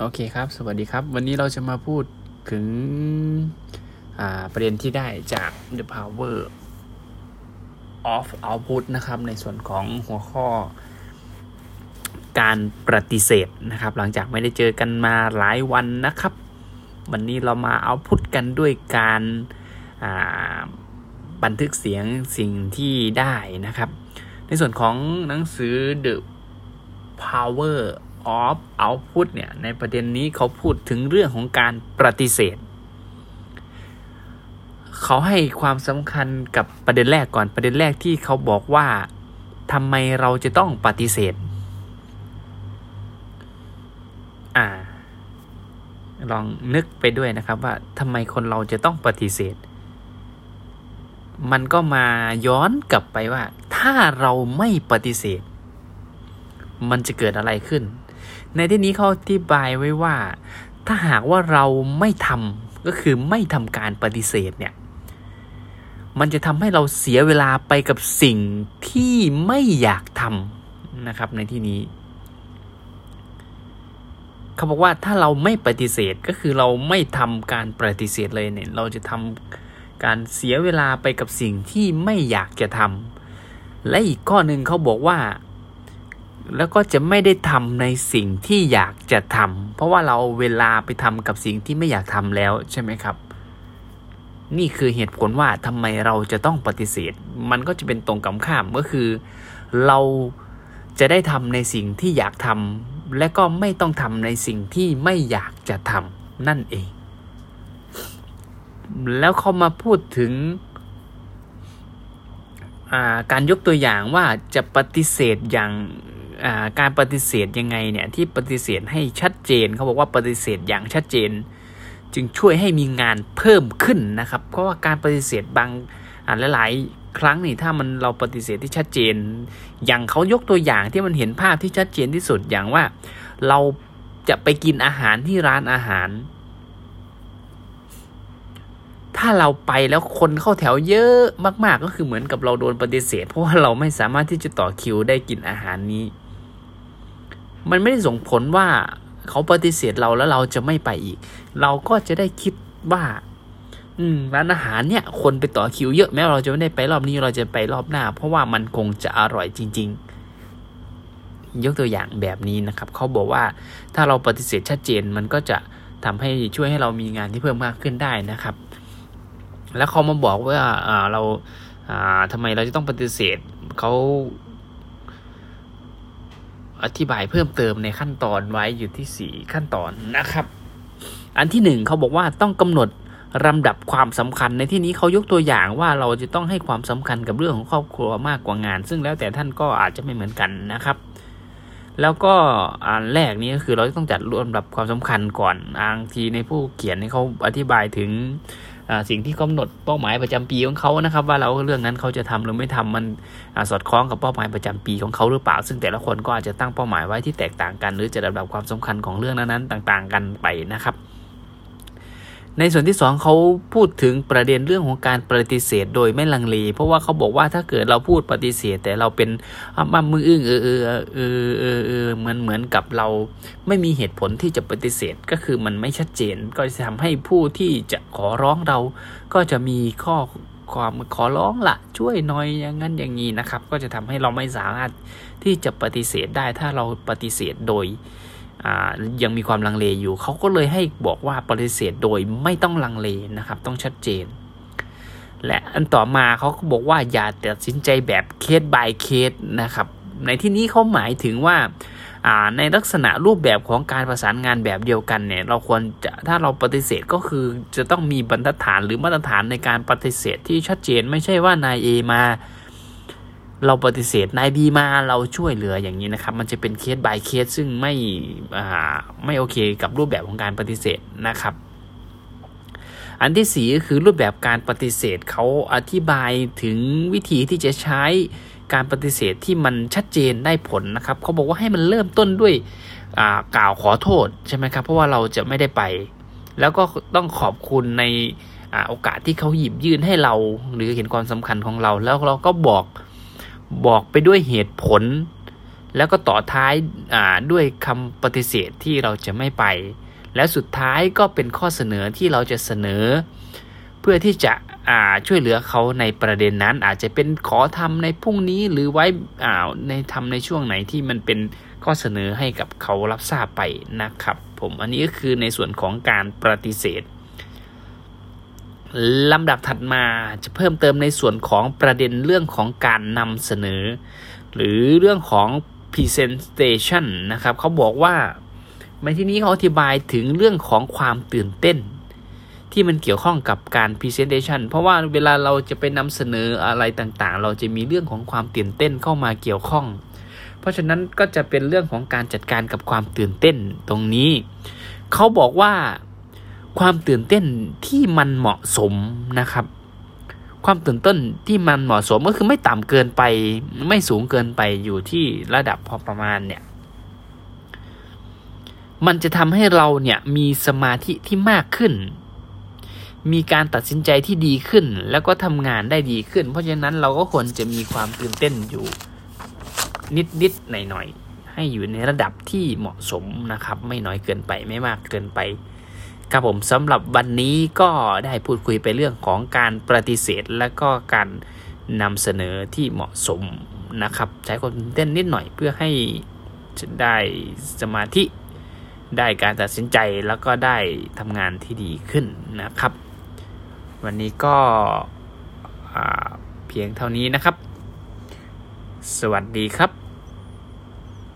โอเคครับ สวัสดีครับ วันนี้เราจะมาพูดถึงประเด็นที่ได้จาก the power of output นะครับ ในส่วนของหัวข้อ การปฏิเสธนะครับ หลังจากไม่ได้เจอกันมาหลายวันนะครับ วันนี้เรามาเอาพุทกันด้วยการบันทึกเสียงสิ่งที่ได้นะครับ ในส่วนของหนังสือ the power of output เนี่ยในประเด็นนี้เขาพูดถึงเรื่องของการปฏิเสธ เขาให้ความสำคัญกับประเด็นแรกก่อนประเด็นแรกที่เขาบอกว่าทำไมเราจะต้องปฏิเสธ อ่า ลองนึกไปด้วยนะครับว่าทำไมคนเราจะต้องปฏิเสธ มันก็มาย้อนกลับไปว่า ถ้าเราไม่ปฏิเสธ มันจะเกิดอะไรขึ้น ในที่นี้เขาอธิบายไว้ว่า ถ้าหากว่าเราไม่ทำก็คือไม่ทำการปฏิเสธเนี่ย มันจะทำให้เราเสียเวลาไปกับสิ่งที่ไม่อยากทำนะครับ ในที่นี้เขาบอกว่าถ้าเราไม่ปฏิเสธก็คือเราไม่ทำการปฏิเสธเลยเนี่ย เราจะทำการเสียเวลาไปกับสิ่งที่ไม่อยากจะทำและอีกข้อหนึ่งเขาบอกว่า แล้วก็จะไม่ได้ทำในสิ่งที่อยากจะทำเพราะว่าเราเวลาไปทำกับสิ่งที่ไม่อยากทำแล้วใช่ไหมครับ นี่คือเหตุผลว่าทำไมเราจะต้องปฏิเสธ มันก็จะเป็นตรงกับข้ามก็คือ เราจะได้ทำในสิ่งที่อยากทำและก็ไม่ต้องทำในสิ่งที่ไม่อยากจะทำนั่นเอง แล้วเขามาพูดถึงการยกตัวอย่างว่าจะปฏิเสธอย่าง การปฏิเสธยังไงเนี่ยที่ปฏิเสธให้ชัดเจนเขาบอกว่าปฏิเสธอย่างชัดเจน จึงช่วยให้มีงานเพิ่มขึ้นนะครับ เพราะว่าการปฏิเสธบางหลายๆครั้งนี่ถ้ามันเราปฏิเสธที่ชัดเจน อย่างเขายกตัวอย่างที่มันเห็นภาพที่ชัดเจนที่สุดอย่างว่า เราจะไปกินอาหารที่ร้านอาหาร ถ้าเราไปแล้วคนเข้าแถวเยอะมาก ๆ ก็คือเหมือนกับเราโดนปฏิเสธ เพราะว่าเราไม่สามารถที่จะต่อคิวได้กินอาหารนี้ มันไม่ได้ส่งผลว่าเขาปฏิเสธเราแล้วเราจะไม่ไปอีก เราก็จะได้คิดว่า อืมร้านอาหารเนี่ย คนไปต่อคิวเยอะแม้เราจะไม่ได้ไปรอบนี้เราจะไปรอบหน้า เพราะว่ามันคงจะอร่อยจริง ๆ ยกตัวอย่างแบบนี้นะครับ เขาบอกว่าถ้าเราปฏิเสธชัดเจนมันก็จะทำให้ช่วยให้เรามีงานที่เพิ่มมากขึ้นได้นะครับ แล้วเขามาบอกว่าเราทำไมเราจะต้องปฏิเสธเขา อธิบายเพิ่มเติมในขั้นตอนไว้อยู่ที่ 4 ขั้นตอนนะครับ อันที่ 1เขาบอกว่าต้องกำหนดลำดับความสำคัญในที่นี้เขายกตัวอย่างว่าเราจะต้องให้ความสำคัญกับเรื่องของครอบครัวมากกว่างาน ซึ่งแล้วแต่ท่านก็อาจจะไม่เหมือนกันนะครับ แล้วก็อันแรกนี้ก็คือเราต้องจัดลำดับความสำคัญก่อนบางทีในผู้เขียนเขาอธิบายถึง สิ่งที่กำหนดเป้าหมายประจำปีของเขานะครับ ว่าเราเรื่องนั้นเขาจะทำหรือไม่ทำมันอสอดคล้องกับเป้าหมายประจำปีของเขาหรือเปล่า ซึ่งแต่ละคนก็อาจจะตั้งเป้าหมายไว้ที่แตกต่างกัน หรือจะระดับความสำคัญของเรื่องนั้นๆต่าง ๆ กันไปนะครับ ในส่วนที่สองเขาพูดถึงประเด็นเรื่องของการปฏิเสธโดยไม่ลังเล เพราะว่าเขาบอกว่าถ้าเกิดเราพูดปฏิเสธ แต่เราเป็นมามืออึ้งเออเออเออเออเออเหมือนเหมือนกับเราไม่มีเหตุผลที่จะปฏิเสธก็คือมันไม่ชัดเจน ก็จะทำให้ผู้ที่จะขอร้องเราก็จะมีข้อความขอร้องละช่วยหน่อยอย่างนั้นอย่างนี้นะครับ ก็จะทำให้เราไม่สามารถที่จะปฏิเสธได้ถ้าเราปฏิเสธโดย ยังมีความลังเลอยู่ เขาก็เลยให้บอกว่าปฏิเสธโดยไม่ต้องลังเลนะครับ ต้องชัดเจน และอันต่อมาเขาก็บอกว่าอย่าตัดสินใจแบบเคส by เคสนะครับ ในที่นี้เขาหมายถึงว่าในลักษณะรูปแบบของการประสานงานแบบเดียวกันเนี่ย เราควรจะถ้าเราปฏิเสธก็คือจะต้องมีบรรทัดฐานหรือมาตรฐานในการปฏิเสธที่ชัดเจนไม่ใช่ว่านายเอมา เราปฏิเสธนายบีมาเราช่วยเหลืออย่างนี้นะครับ มันจะเป็นเคส by เคสซึ่งไม่ไม่โอเคกับรูปแบบของการปฏิเสธนะครับ อันที่สี่ก็คือรูปแบบการปฏิเสธเขาอธิบายถึงวิธีที่จะใช้การปฏิเสธที่มันชัดเจนได้ผลนะครับเขาบอกว่าให้มันเริ่มต้นด้วยกล่าวขอโทษใช่ไหมครับ เพราะว่าเราจะไม่ได้ไป แล้วก็ต้องขอบคุณในโอกาสที่เขาหยิบยื่นให้เรา หรือเห็นความสำคัญของเรา แล้วเราก็บอก บอกไปด้วยเหตุผล แล้วก็ต่อท้ายด้วยคำปฏิเสธที่เราจะไม่ไป และสุดท้ายก็เป็นข้อเสนอที่เราจะเสนอ เพื่อที่จะช่วยเหลือเขาในประเด็นนั้น อาจจะเป็นขอทำในพรุ่งนี้หรือไว้ในทำในช่วงไหนที่มันเป็นข้อเสนอให้กับเขารับทราบไปนะครับ ผมอันนี้ก็คือในส่วนของการปฏิเสธ ลำดับถัดมาจะเพิ่มเติมในส่วนของประเด็นเรื่องของการนำเสนอ หรือเรื่องของ presentation นะครับเขาบอกว่าในที่นี้เขาอธิบายถึงเรื่องของความตื่นเต้น ที่มันเกี่ยวข้องกับการ presentation เพราะว่าเวลาเราจะไปนำเสนออะไรต่างๆ เราจะมีเรื่องของความตื่นเต้นเข้ามาเกี่ยวข้อง เพราะฉะนั้นก็จะเป็นเรื่องของการจัดการกับความตื่นเต้นตรงนี้ เขาบอกว่า ความตื่นเต้นที่มันเหมาะสมนะครับ ความตื่นเต้นที่มันเหมาะสมก็คือไม่ต่ำเกินไป ไม่สูงเกินไปอยู่ที่ระดับพอประมาณเนี่ย มันจะทำให้เราเนี่ยมีสมาธิที่มากขึ้น มีการตัดสินใจที่ดีขึ้น แล้วก็ทำงานได้ดีขึ้น เพราะฉะนั้นเราก็ควรจะมีความตื่นเต้นอยู่นิดๆหน่อยๆให้อยู่ในระดับที่เหมาะสมนะครับ ไม่น้อยเกินไปไม่มากเกินไป ครับผมสำหรับวันนี้ก็ได้พูดคุยไปเรื่องของการปฏิเสธ และก็การนำเสนอที่เหมาะสมนะครับ ใช้ความเต้นนิดหน่อยเพื่อให้ได้สมาธิได้การตัดสินใจแล้วก็ได้ทำงานที่ดีขึ้นนะครับ วันนี้ก็เพียงเท่านี้นะครับ สวัสดีครับ